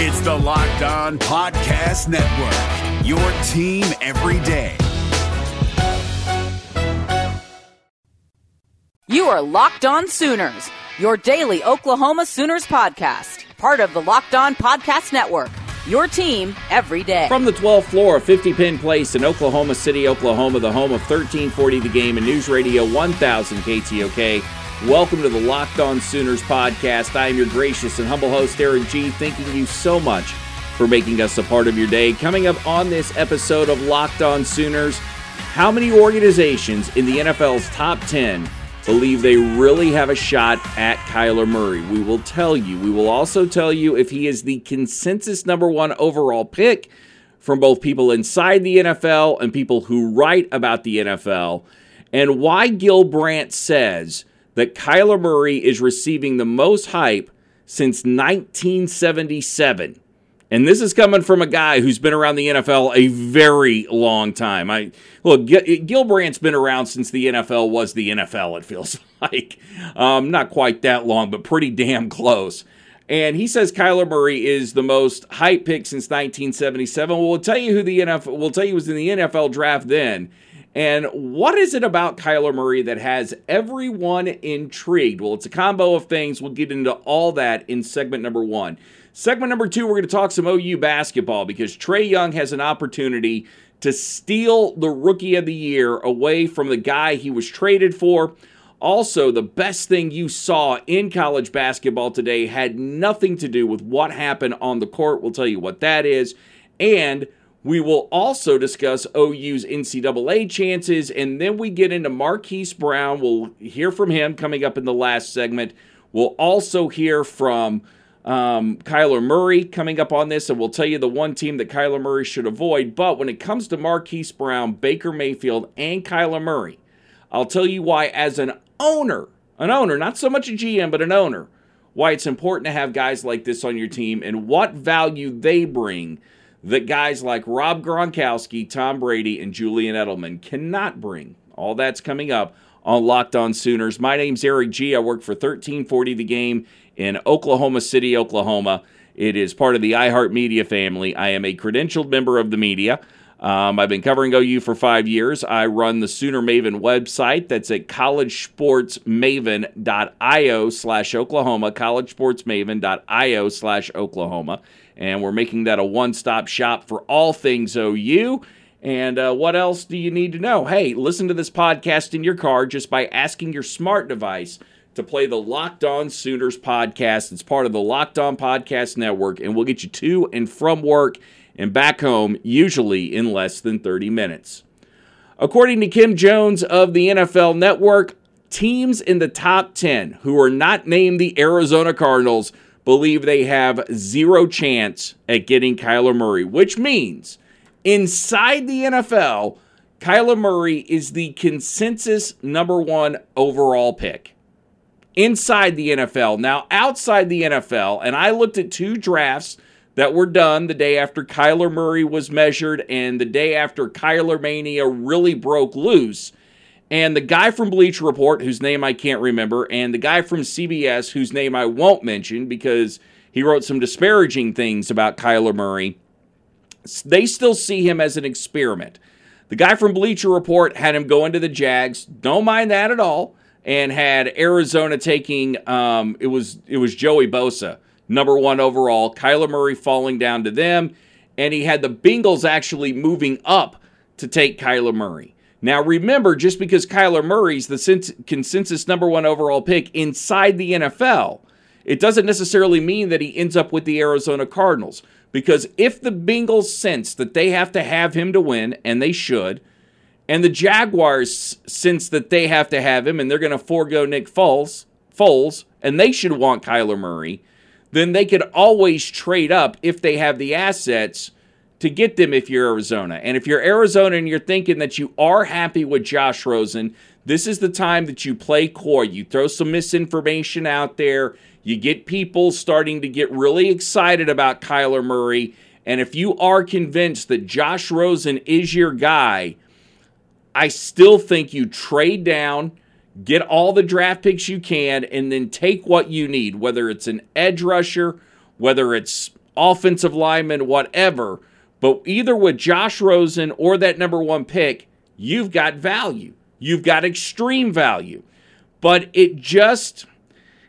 It's the Locked On Podcast Network, your team every day. You are Locked On Sooners, your daily Oklahoma Sooners podcast, part of the Locked On Podcast Network. Your team every day. From the 12th floor of 50 Penn Place in Oklahoma City, Oklahoma, the home of 1340 The Game and News Radio 1000 KTOK. Welcome to the Locked On Sooners podcast. I am your gracious and humble host, Aaron G. Thanking you so much for making us a part of your day. Coming up on this episode of Locked On Sooners, how many organizations in the NFL's top 10 believe they really have a shot at Kyler Murray. We will tell you. We will also tell you if he is the consensus number one overall pick from both people inside the NFL and people who write about the NFL, and why Gil Brandt says that Kyler Murray is receiving the most hype since 1977. And this is coming from a guy who's been around the NFL a very long time. I look, Gil Brandt's been around since the NFL was the NFL. It feels like um, not quite that long, but pretty damn close. And he says Kyler Murray is the most hype pick since 1977. Well, we'll tell you who the NFL. We'll tell you was in the NFL draft then. And what is it about Kyler Murray that has everyone intrigued? Well, it's a combo of things. We'll get into all that in segment number one. Segment number two, we're going to talk some OU basketball because Trae Young has an opportunity to steal the rookie of the year away from the guy he was traded for. Also, the best thing you saw in college basketball today had nothing to do with what happened on the court. We'll tell you what that is. And we will also discuss OU's NCAA chances. And then we get into Marquise Brown. We'll hear from him coming up in the last segment. We'll also hear from um, Kyler Murray coming up on this, and we'll tell you the one team that Kyler Murray should avoid. But when it comes to Marquise Brown, Baker Mayfield, and Kyler Murray, I'll tell you why, as an owner, an owner, not so much a GM, but an owner, why it's important to have guys like this on your team and what value they bring that guys like Rob Gronkowski, Tom Brady, and Julian Edelman cannot bring. All that's coming up on Locked On Sooners. My name's Eric G. I work for 1340 The Game in Oklahoma City, Oklahoma. It is part of the iHeartMedia family. I am a credentialed member of the media. Um, I've been covering OU for five years. I run the Sooner Maven website. That's at collegesportsmaven.io slash Oklahoma, collegesportsmaven.io slash Oklahoma. And we're making that a one stop shop for all things OU. And uh, what else do you need to know? Hey, listen to this podcast in your car just by asking your smart device to play the Locked On Sooners podcast. It's part of the Locked On Podcast Network, and we'll get you to and from work and back home, usually in less than 30 minutes. According to Kim Jones of the NFL Network, teams in the top 10 who are not named the Arizona Cardinals believe they have zero chance at getting Kyler Murray, which means inside the NFL, Kyler Murray is the consensus number one overall pick inside the NFL. Now, outside the NFL, and I looked at two drafts that were done the day after Kyler Murray was measured and the day after Kyler Mania really broke loose. And the guy from Bleacher Report, whose name I can't remember, and the guy from CBS, whose name I won't mention because he wrote some disparaging things about Kyler Murray, they still see him as an experiment. The guy from Bleacher Report had him go into the Jags. Don't mind that at all and had Arizona taking um, it was it was Joey Bosa number one overall, Kyler Murray falling down to them, and he had the Bengals actually moving up to take Kyler Murray. Now remember, just because Kyler Murray's the consensus number one overall pick inside the NFL, it doesn't necessarily mean that he ends up with the Arizona Cardinals. Because if the Bengals sense that they have to have him to win, and they should, and the Jaguars sense that they have to have him and they're going to forego Nick Foles, Foles, and they should want Kyler Murray, then they could always trade up if they have the assets to get them if you're Arizona. And if you're Arizona and you're thinking that you are happy with Josh Rosen, this is the time that you play core. You throw some misinformation out there. You get people starting to get really excited about Kyler Murray. And if you are convinced that Josh Rosen is your guy, I still think you trade down, get all the draft picks you can, and then take what you need, whether it's an edge rusher, whether it's offensive lineman, whatever. But either with Josh Rosen or that number one pick, you've got value. You've got extreme value. But it just.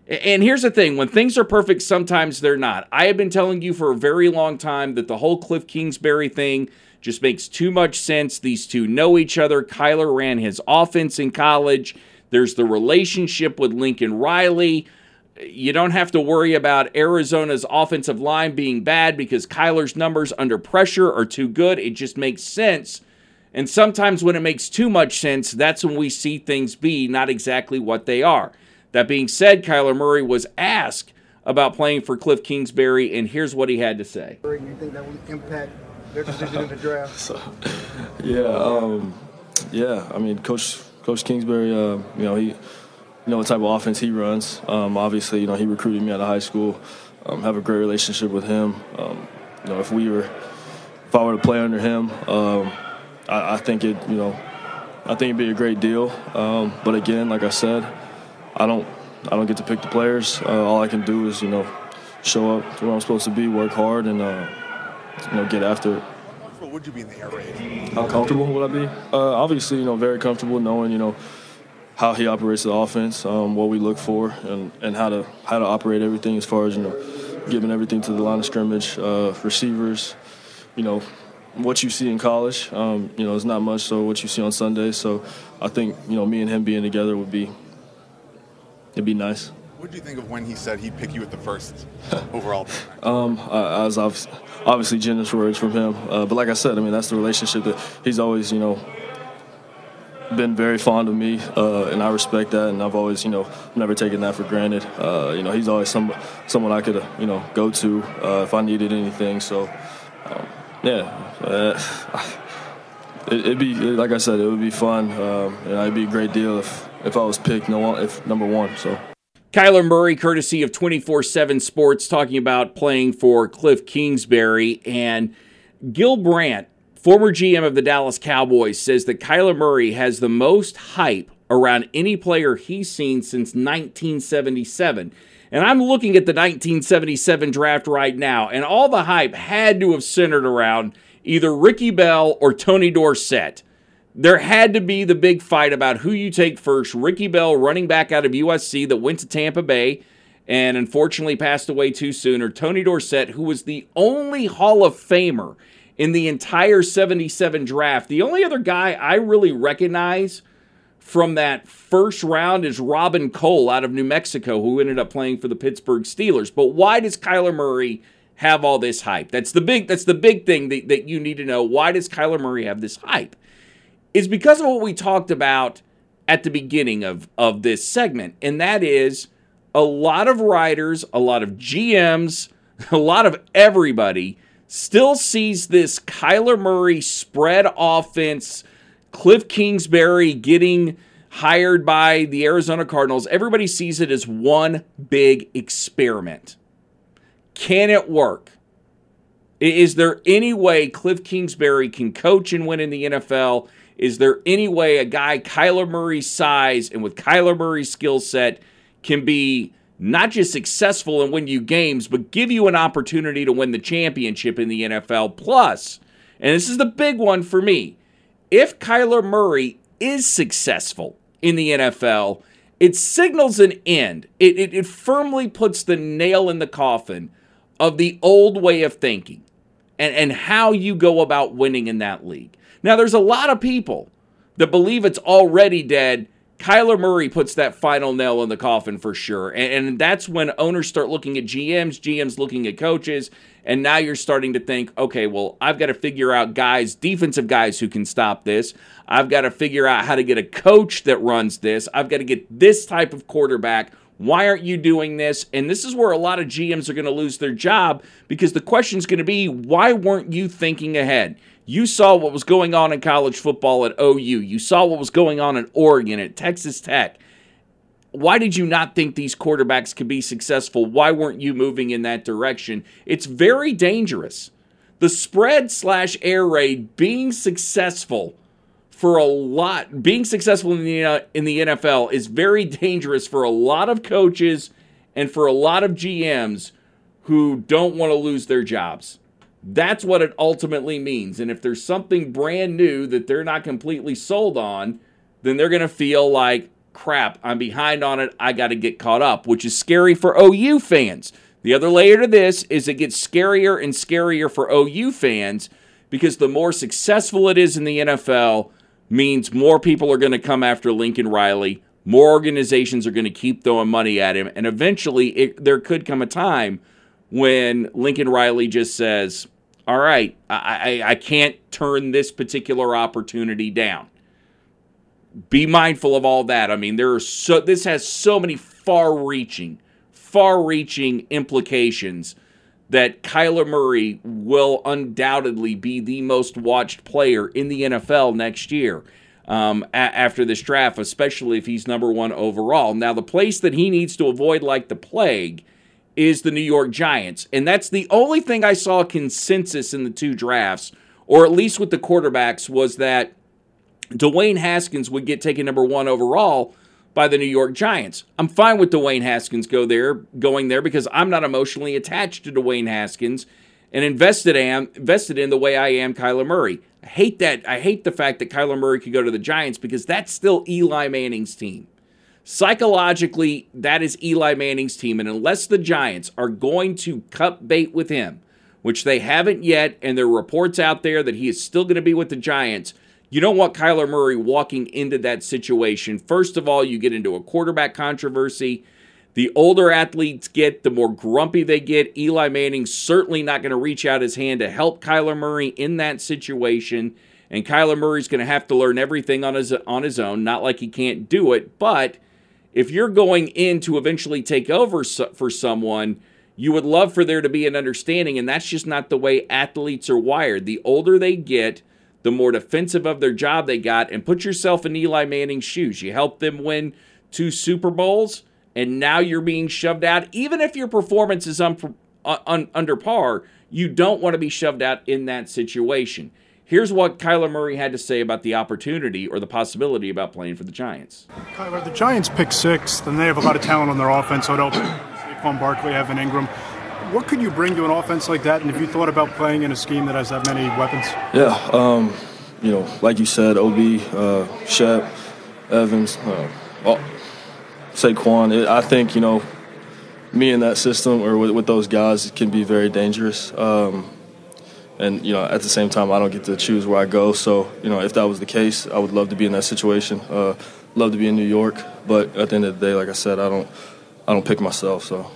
And here's the thing when things are perfect, sometimes they're not. I have been telling you for a very long time that the whole Cliff Kingsbury thing just makes too much sense. These two know each other. Kyler ran his offense in college. There's the relationship with Lincoln Riley. You don't have to worry about Arizona's offensive line being bad because Kyler's numbers under pressure are too good. It just makes sense. And sometimes when it makes too much sense, that's when we see things be not exactly what they are. That being said, Kyler Murray was asked about playing for Cliff Kingsbury, and here's what he had to say. You think that will impact their decision in the draft? So, yeah, um, yeah. I mean, Coach Coach Kingsbury, uh, you know, he, you know, what type of offense he runs. Um, obviously, you know, he recruited me out of high school. Um, have a great relationship with him. Um, you know, if we were, if I were to play under him, um, I, I, think it, you know, I think it'd be a great deal. Um, but again, like I said, I don't, I don't get to pick the players. Uh, all I can do is, you know, show up to where I'm supposed to be, work hard, and uh, you know, get after it would you be in the air raid? How comfortable would I be? Uh, obviously, you know, very comfortable knowing, you know, how he operates the offense, um, what we look for, and, and how to how to operate everything as far as you know, giving everything to the line of scrimmage, uh, receivers, you know, what you see in college. Um, you know, it's not much. So what you see on Sunday. So I think you know, me and him being together would be it'd be nice. What do you think of when he said he'd pick you at the first overall? um, I, I was obviously, generous words from him, uh, but like I said, I mean that's the relationship that he's always, you know, been very fond of me, uh, and I respect that, and I've always, you know, never taken that for granted. Uh, you know, he's always some someone I could, you know, go to uh, if I needed anything. So, um, yeah, uh, it, would be like I said, it would be fun, um, and it'd be a great deal if if I was picked, no, if number one. So. Kyler Murray, courtesy of 24 7 Sports, talking about playing for Cliff Kingsbury. And Gil Brandt, former GM of the Dallas Cowboys, says that Kyler Murray has the most hype around any player he's seen since 1977. And I'm looking at the 1977 draft right now, and all the hype had to have centered around either Ricky Bell or Tony Dorsett there had to be the big fight about who you take first. Ricky Bell, running back out of USC that went to Tampa Bay and unfortunately passed away too soon, or Tony Dorsett, who was the only Hall of Famer in the entire 77 draft. The only other guy I really recognize from that first round is Robin Cole out of New Mexico, who ended up playing for the Pittsburgh Steelers. But why does Kyler Murray have all this hype? That's the big that's the big thing that, that you need to know. Why does Kyler Murray have this hype? Is because of what we talked about at the beginning of, of this segment, and that is a lot of writers, a lot of GMs, a lot of everybody still sees this Kyler Murray spread offense, Cliff Kingsbury getting hired by the Arizona Cardinals. Everybody sees it as one big experiment. Can it work? Is there any way Cliff Kingsbury can coach and win in the NFL? Is there any way a guy Kyler Murray's size and with Kyler Murray's skill set can be not just successful and win you games, but give you an opportunity to win the championship in the NFL? Plus, and this is the big one for me, if Kyler Murray is successful in the NFL, it signals an end. It, it, it, firmly puts the nail in the coffin of the old way of thinking and, and how you go about winning in that league. Now, there's a lot of people that believe it's already dead. Kyler Murray puts that final nail in the coffin for sure. And, and, that's when owners start looking at GMs, GMs looking at coaches, and now you're starting to think, okay, well, I've got to figure out guys, defensive guys who can stop this. I've got to figure out how to get a coach that runs this. I've got to get this type of quarterback. Why aren't you doing this? And this is where a lot of GMs are going to lose their job because the question is going to be, why weren't you thinking ahead? You saw what was going on in college football at OU. You saw what was going on at Oregon, at Texas Tech. Why did you not think these quarterbacks could be successful? Why weren't you moving in that direction? It's very dangerous. The spread slash air raid being successful for a lot, being successful in the uh, in the NFL is very dangerous for a lot of coaches and for a lot of GMs who don't want to lose their jobs. That's what it ultimately means. And if there's something brand new that they're not completely sold on, then they're going to feel like, crap, I'm behind on it. I got to get caught up, which is scary for OU fans. The other layer to this is it gets scarier and scarier for OU fans because the more successful it is in the NFL means more people are going to come after Lincoln Riley. More organizations are going to keep throwing money at him. And eventually, it, there could come a time when Lincoln Riley just says, All right, I, I, I can't turn this particular opportunity down. Be mindful of all that. I mean, there are so this has so many far reaching, far reaching implications that Kyler Murray will undoubtedly be the most watched player in the NFL next year um, a- after this draft, especially if he's number one overall. Now, the place that he needs to avoid like the plague is the New York Giants. And that's the only thing I saw consensus in the two drafts, or at least with the quarterbacks, was that Dwayne Haskins would get taken number one overall by the New York Giants. I'm fine with Dwayne Haskins go there, going there because I'm not emotionally attached to Dwayne Haskins and invested am invested in the way I am Kyler Murray. I hate that. I hate the fact that Kyler Murray could go to the Giants because that's still Eli Manning's team. Psychologically, that is Eli Manning's team, and unless the Giants are going to cut bait with him, which they haven't yet, and there are reports out there that he is still going to be with the Giants you don't want Kyler Murray walking into that situation. First of all, you get into a quarterback controversy. The older athletes get, the more grumpy they get. Eli Manning's certainly not going to reach out his hand to help Kyler Murray in that situation. And Kyler Murray's going to have to learn everything on his on his own. Not like he can't do it, but if you're going in to eventually take over for someone, you would love for there to be an understanding, and that's just not the way athletes are wired. The older they get, the more defensive of their job they got. And put yourself in Eli Manning's shoes. You helped them win two Super Bowls, and now you're being shoved out. Even if your performance is un- uh, un- under par, you don't want to be shoved out in that situation. Here's what Kyler Murray had to say about the opportunity or the possibility about playing for the Giants. Kyler, the Giants pick sixth, and they have a lot of talent on their offense. So I Saquon Barkley, Evan Engram. what could you bring to an offense like that? And have you thought about playing in a scheme that has that many weapons? Yeah, um, you know, like you said, Ob, uh, Shep, Evans, uh, oh, Saquon. It, I think you know, me in that system or with, with those guys can be very dangerous. Um, and you know, at the same time, I don't get to choose where I go. So you know, if that was the case, I would love to be in that situation. Uh, love to be in New York, but at the end of the day, like I said, I don't, I don't pick myself. So.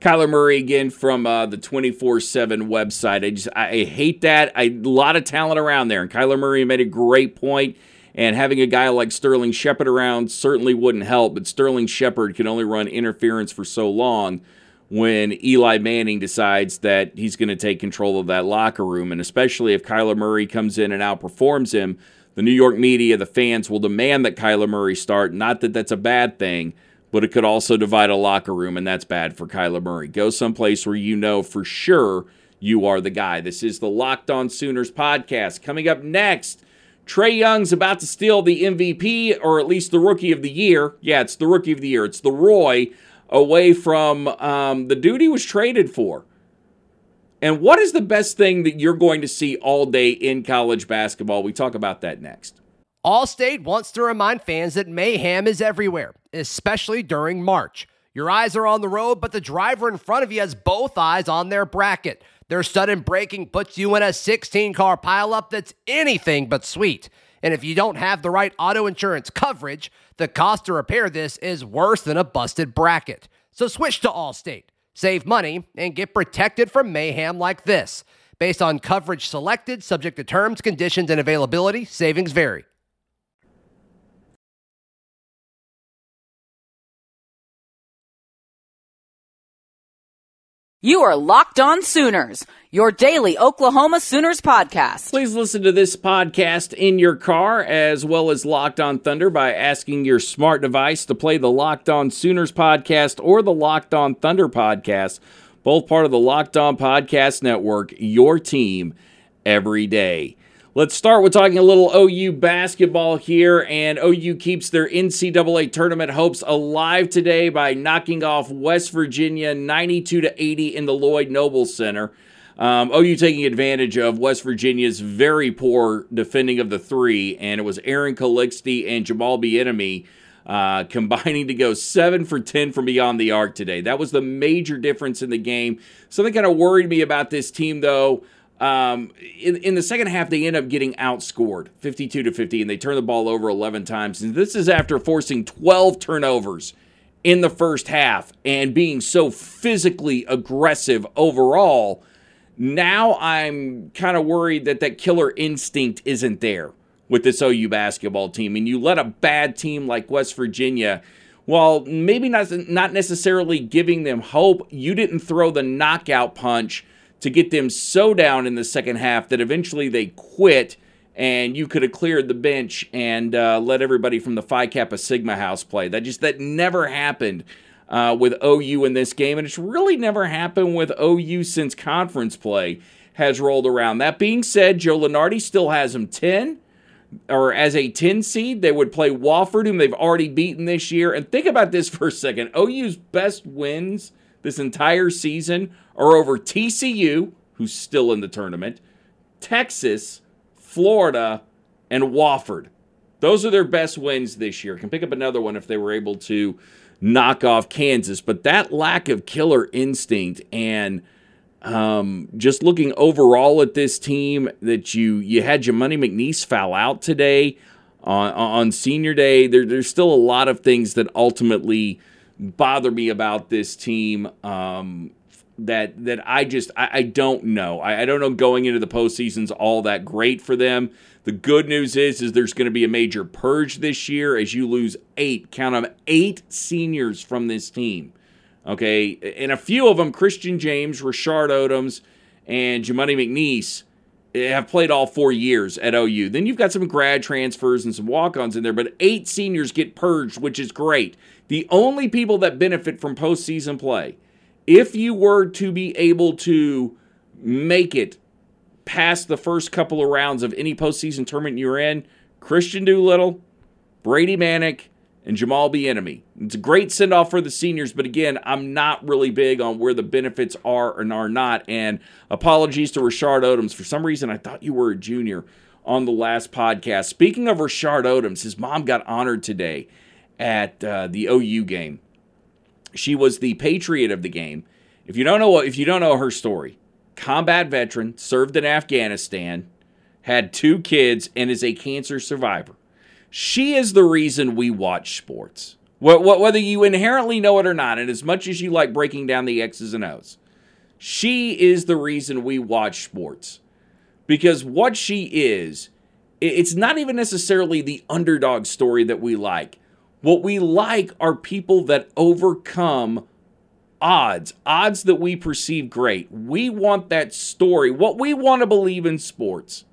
Kyler Murray again from uh, the 24 7 website. I just, I, hate that. I, a lot of talent around there. And Kyler Murray made a great point, And having a guy like Sterling Shepard around certainly wouldn't help. But Sterling Shepard can only run interference for so long when Eli Manning decides that he's going to take control of that locker room. And especially if Kyler Murray comes in and outperforms him, the New York media, the fans will demand that Kyler Murray start. Not that that's a bad thing but it could also divide a locker room, and that's bad for Kyler Murray. Go someplace where you know for sure you are the guy. This is the Locked On Sooners podcast. Coming up next, Trae Young's about to steal the MVP, or at least the Rookie of the Year. Yeah, it's the Rookie of the Year. It's the Roy away from um, the dude he was traded for. And what is the best thing that you're going to see all day in college basketball? We talk about that next. Allstate wants to remind fans that mayhem is everywhere, especially during March. Your eyes are on the road, but the driver in front of you has both eyes on their bracket. Their sudden braking puts you in a 16 car pileup that's anything but sweet. And if you don't have the right auto insurance coverage, the cost to repair this is worse than a busted bracket. So switch to Allstate, save money, and get protected from mayhem like this. Based on coverage selected, subject to terms, conditions, and availability, savings vary. You are Locked On Sooners, your daily Oklahoma Sooners podcast. Please listen to this podcast in your car as well as Locked On Thunder by asking your smart device to play the Locked On Sooners podcast or the Locked On Thunder podcast, both part of the Locked On Podcast Network, your team every day. Let's start with talking a little OU basketball here, and OU keeps their NCAA tournament hopes alive today by knocking off West Virginia 92 to 80 in the Lloyd Noble Center. Um, OU taking advantage of West Virginia's very poor defending of the three, and it was Aaron Calixte and Jamal Bieniemy uh, combining to go seven for ten from beyond the arc today. That was the major difference in the game. Something kind of worried me about this team, though. Um, in, in the second half, they end up getting outscored 52 to 50, and they turn the ball over 11 times. And this is after forcing 12 turnovers in the first half and being so physically aggressive overall now I'm kind of worried that that killer instinct isn't there with this OU basketball team. And you let a bad team like West Virginia, while maybe not, not necessarily giving them hope, you didn't throw the knockout punch to get them so down in the second half that eventually they quit and you could have cleared the bench and uh, let everybody from the Phi Kappa Sigma house play. That just that never happened uh, with OU in this game, and it's really never happened with OU since conference play has rolled around. That being said, Joe Lunardi still has them 10 or as a 10 seed. They would play Wofford, whom they've already beaten this year. And think about this for a second OU's best wins this entire season are over TCU, who's still in the tournament, Texas, Florida, and Wofford. Those are their best wins this year. Can pick up another one if they were able to knock off Kansas. But that lack of killer instinct and um, just looking overall at this team, that you you had your money McNeace foul out today on on senior day. There, there's still a lot of things that ultimately bother me about this team. Um, that that I just I, I don't know. I, I, don't know going into the postseason's all that great for them. The good news is is there's going to be a major purge this year as you lose eight, count them eight seniors from this team. Okay, and a few of them, Christian James, Rashard Odomes, and Jamuni McNeace, have played all four years at OU. Then you've got some grad transfers and some walk-ons in there, but eight seniors get purged, which is great. The only people that benefit from postseason play if you were to be able to make it past the first couple of rounds of any postseason tournament you're in, Kristian Doolittle, Brady Manek, and Jamal Bieniemy. It's a great send off for the seniors, but again, I'm not really big on where the benefits are and are not. And apologies to Rashard Odomes. For some reason, I thought you were a junior on the last podcast. Speaking of Rashard Odomes, his mom got honored today at uh, the OU game. She was the patriot of the game. If you don't know if you don't know her story, combat veteran, served in Afghanistan, had two kids, and is a cancer survivor. She is the reason we watch sports. Whether you inherently know it or not, and as much as you like breaking down the X's and O's, she is the reason we watch sports. Because what she is, it's not even necessarily the underdog story that we like. What we like are people that overcome odds, odds that we perceive great. We want that story. What we want to believe in sports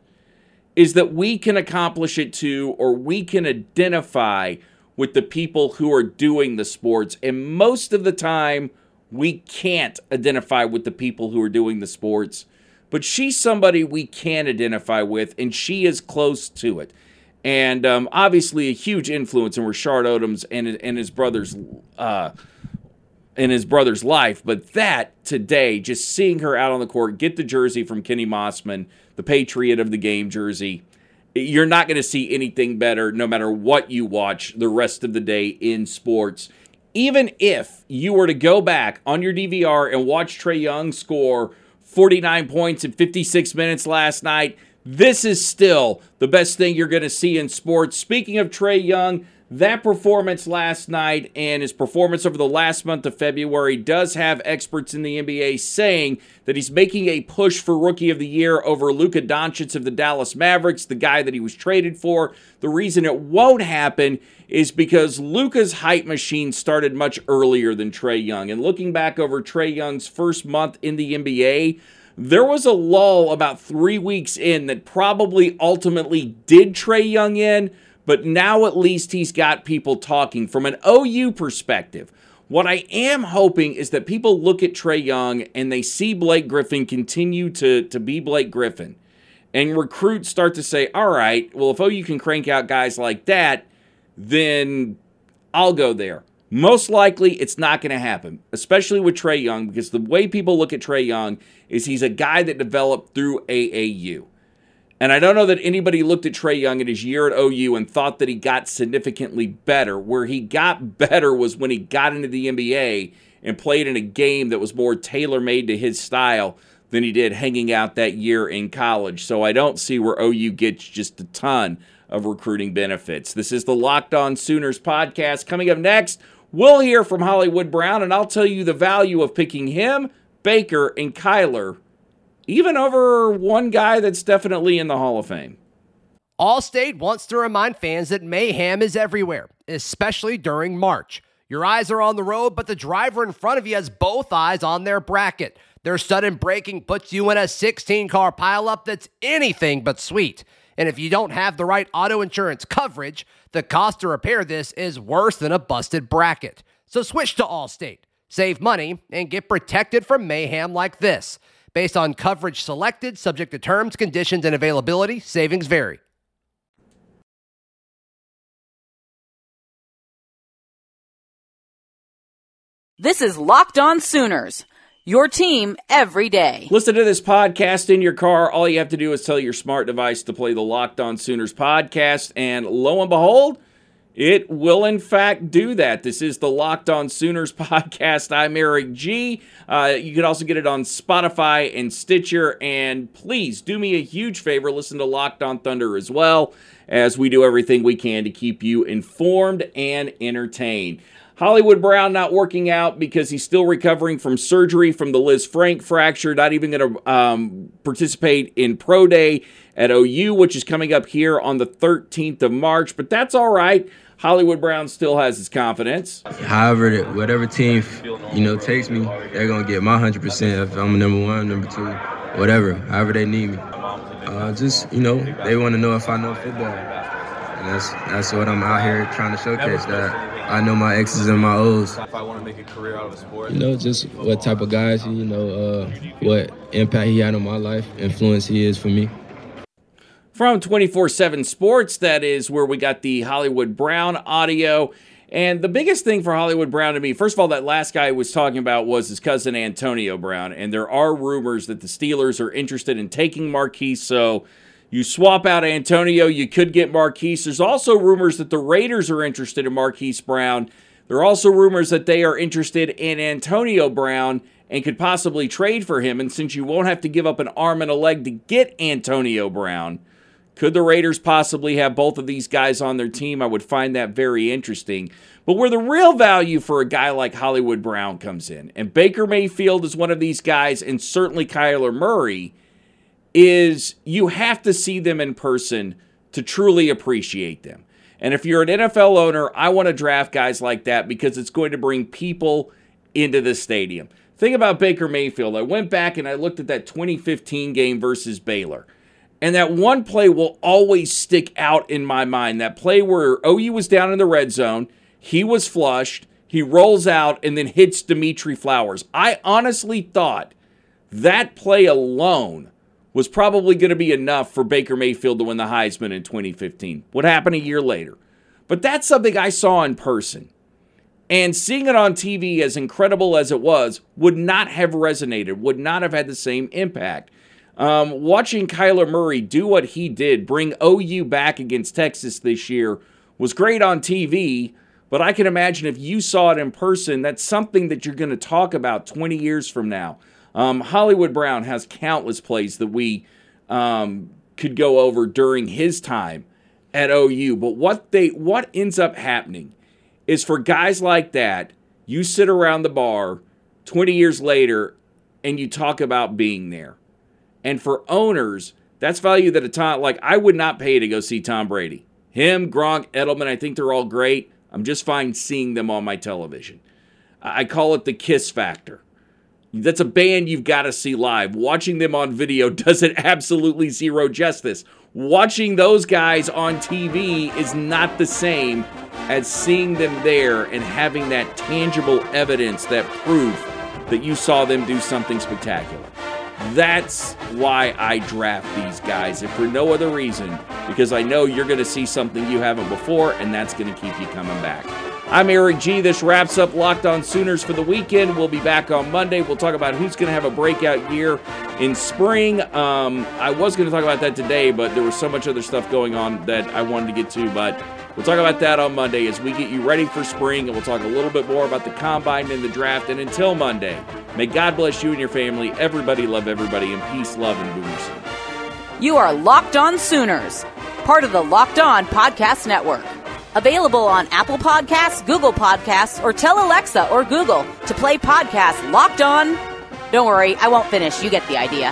is that we can accomplish it too, or we can identify with the people who are doing the sports. And most of the time, we can't identify with the people who are doing the sports. But she's somebody we can identify with, and she is close to it and um, obviously a huge influence in Rashard Odomes and and his brother's uh, in his brother's life. But that today, just seeing her out on the court, get the jersey from Kenny Mossman, the Patriot of the game jersey. You're not going to see anything better, no matter what you watch the rest of the day in sports. Even if you were to go back on your DVR and watch Trae Young score 49 points in 56 minutes last night, this is still the best thing you're going to see in sports. Speaking of Trae Young, that performance last night and his performance over the last month of February does have experts in the NBA saying that he's making a push for Rookie of the Year over Luka Doncic of the Dallas Mavericks, the guy that he was traded for. The reason it won't happen is because Luka's hype machine started much earlier than Trae Young. And looking back over Trae Young's first month in the NBA, there was a lull about three weeks in that probably ultimately did Trae Young in, but now at least he's got people talking from an OU perspective. What I am hoping is that people look at Trae Young and they see Blake Griffin continue to, to be Blake Griffin. and recruits start to say, all right, well, if OU can crank out guys like that, then I'll go there. Most likely, it's not going to happen, especially with Trae Young, because the way people look at Trae Young is he's a guy that developed through AAU. And I don't know that anybody looked at Trae Young in his year at OU and thought that he got significantly better. Where he got better was when he got into the NBA and played in a game that was more tailor made to his style than he did hanging out that year in college. So I don't see where OU gets just a ton of recruiting benefits. This is the Locked On Sooners podcast. Coming up next, we'll hear from Hollywood Brown, and I'll tell you the value of picking him, Baker, and Kyler even over one guy that's definitely in the Hall of Fame. Allstate wants to remind fans that mayhem is everywhere, especially during March. Your eyes are on the road, but the driver in front of you has both eyes on their bracket. Their sudden braking puts you in a 16 car pileup that's anything but sweet. And if you don't have the right auto insurance coverage, the cost to repair this is worse than a busted bracket. So switch to Allstate, save money, and get protected from mayhem like this. Based on coverage selected, subject to terms, conditions, and availability, savings vary. This is Locked On Sooners, your team every day. Listen to this podcast in your car. All you have to do is tell your smart device to play the Locked On Sooners podcast, and lo and behold, it will, in fact, do that. This is the Locked On Sooners podcast. I'm Eric G. Uh, you can also get it on Spotify and Stitcher. And please do me a huge favor listen to Locked On Thunder as well, as we do everything we can to keep you informed and entertained. Hollywood Brown not working out because he's still recovering from surgery from the Lisfranc fracture, not even going to um, participate in Pro Day at OU, which is coming up here on the 13th of March. But that's all right. Hollywood Brown still has his confidence. However, whatever team you know takes me, they're gonna get my hundred percent. If I'm number one, number two, whatever, however they need me. Uh, just you know, they want to know if I know football, and that's that's what I'm out here trying to showcase. That I know my X's and my O's. If I want to make a career out of a sport, you know, just what type of guys you know, uh, what impact he had on my life, influence he is for me from 24 7 Sports. That is where we got the Hollywood Brown audio. And the biggest thing for Hollywood Brown to me, first of all, that last guy was talking about was his cousin Antonio Brown. And there are rumors that the Steelers are interested in taking Marquise. So you swap out Antonio, you could get Marquise. There's also rumors that the Raiders are interested in Marquise Brown. There are also rumors that they are interested in Antonio Brown and could possibly trade for him. And since you won't have to give up an arm and a leg to get Antonio Brown, could the Raiders possibly have both of these guys on their team? I would find that very interesting. But where the real value for a guy like Hollywood Brown comes in, and Baker Mayfield is one of these guys, and certainly Kyler Murray, is you have to see them in person to truly appreciate them. And if you're an NFL owner, I want to draft guys like that because it's going to bring people into the stadium. Think about Baker Mayfield. I went back and I looked at that 2015 game versus Baylor. And that one play will always stick out in my mind. That play where OU was down in the red zone, he was flushed, he rolls out, and then hits Dimitri Flowers. I honestly thought that play alone was probably going to be enough for Baker Mayfield to win the Heisman in 2015. What happened a year later? But that's something I saw in person. And seeing it on TV, as incredible as it was, would not have resonated, would not have had the same impact. Um, watching Kyler Murray do what he did, bring OU back against Texas this year, was great on TV. But I can imagine if you saw it in person, that's something that you're going to talk about 20 years from now. Um, Hollywood Brown has countless plays that we um, could go over during his time at OU. But what they what ends up happening is for guys like that, you sit around the bar 20 years later and you talk about being there. And for owners, that's value that a Tom, like I would not pay to go see Tom Brady. Him, Gronk, Edelman, I think they're all great. I'm just fine seeing them on my television. I call it the kiss factor. That's a band you've got to see live. Watching them on video does it absolutely zero justice. Watching those guys on TV is not the same as seeing them there and having that tangible evidence, that proof that you saw them do something spectacular. That's why I draft these guys, if for no other reason, because I know you're going to see something you haven't before, and that's going to keep you coming back. I'm Eric G. This wraps up Locked On Sooners for the weekend. We'll be back on Monday. We'll talk about who's going to have a breakout year in spring. Um, I was going to talk about that today, but there was so much other stuff going on that I wanted to get to. But we'll talk about that on Monday as we get you ready for spring, and we'll talk a little bit more about the combine and the draft. And until Monday, may God bless you and your family. Everybody love everybody, and peace, love, and boomers. You are Locked On Sooners, part of the Locked On Podcast Network. Available on Apple Podcasts, Google Podcasts, or tell Alexa or Google to play podcast Locked On. Don't worry, I won't finish. You get the idea.